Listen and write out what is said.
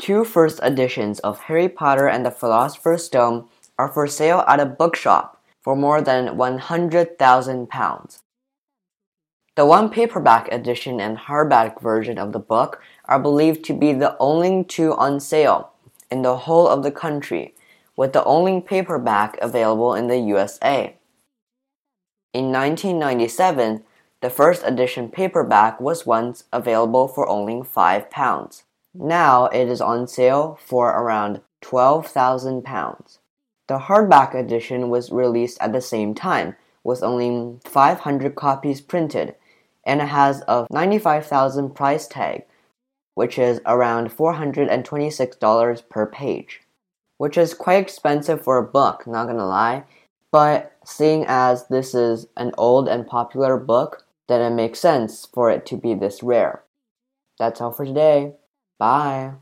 Two first editions of Harry Potter and the Philosopher's Stone are for sale at a bookshop for more than £100,000. The one paperback edition and hardback version of the book are believed to be the only two on sale in the whole of the country, with the only paperback available in the USA. In 1997, the first edition paperback was once available for only £5. Now it is on sale for around £12,000. The hardback edition was released at the same time, with only 500 copies printed, and it has a 95,000 price tag, which is around $426 per page, which is quite expensive for a book, not gonna lie. But seeing as this is an old and popular book, then it makes sense for it to be this rare. That's all for today. Bye.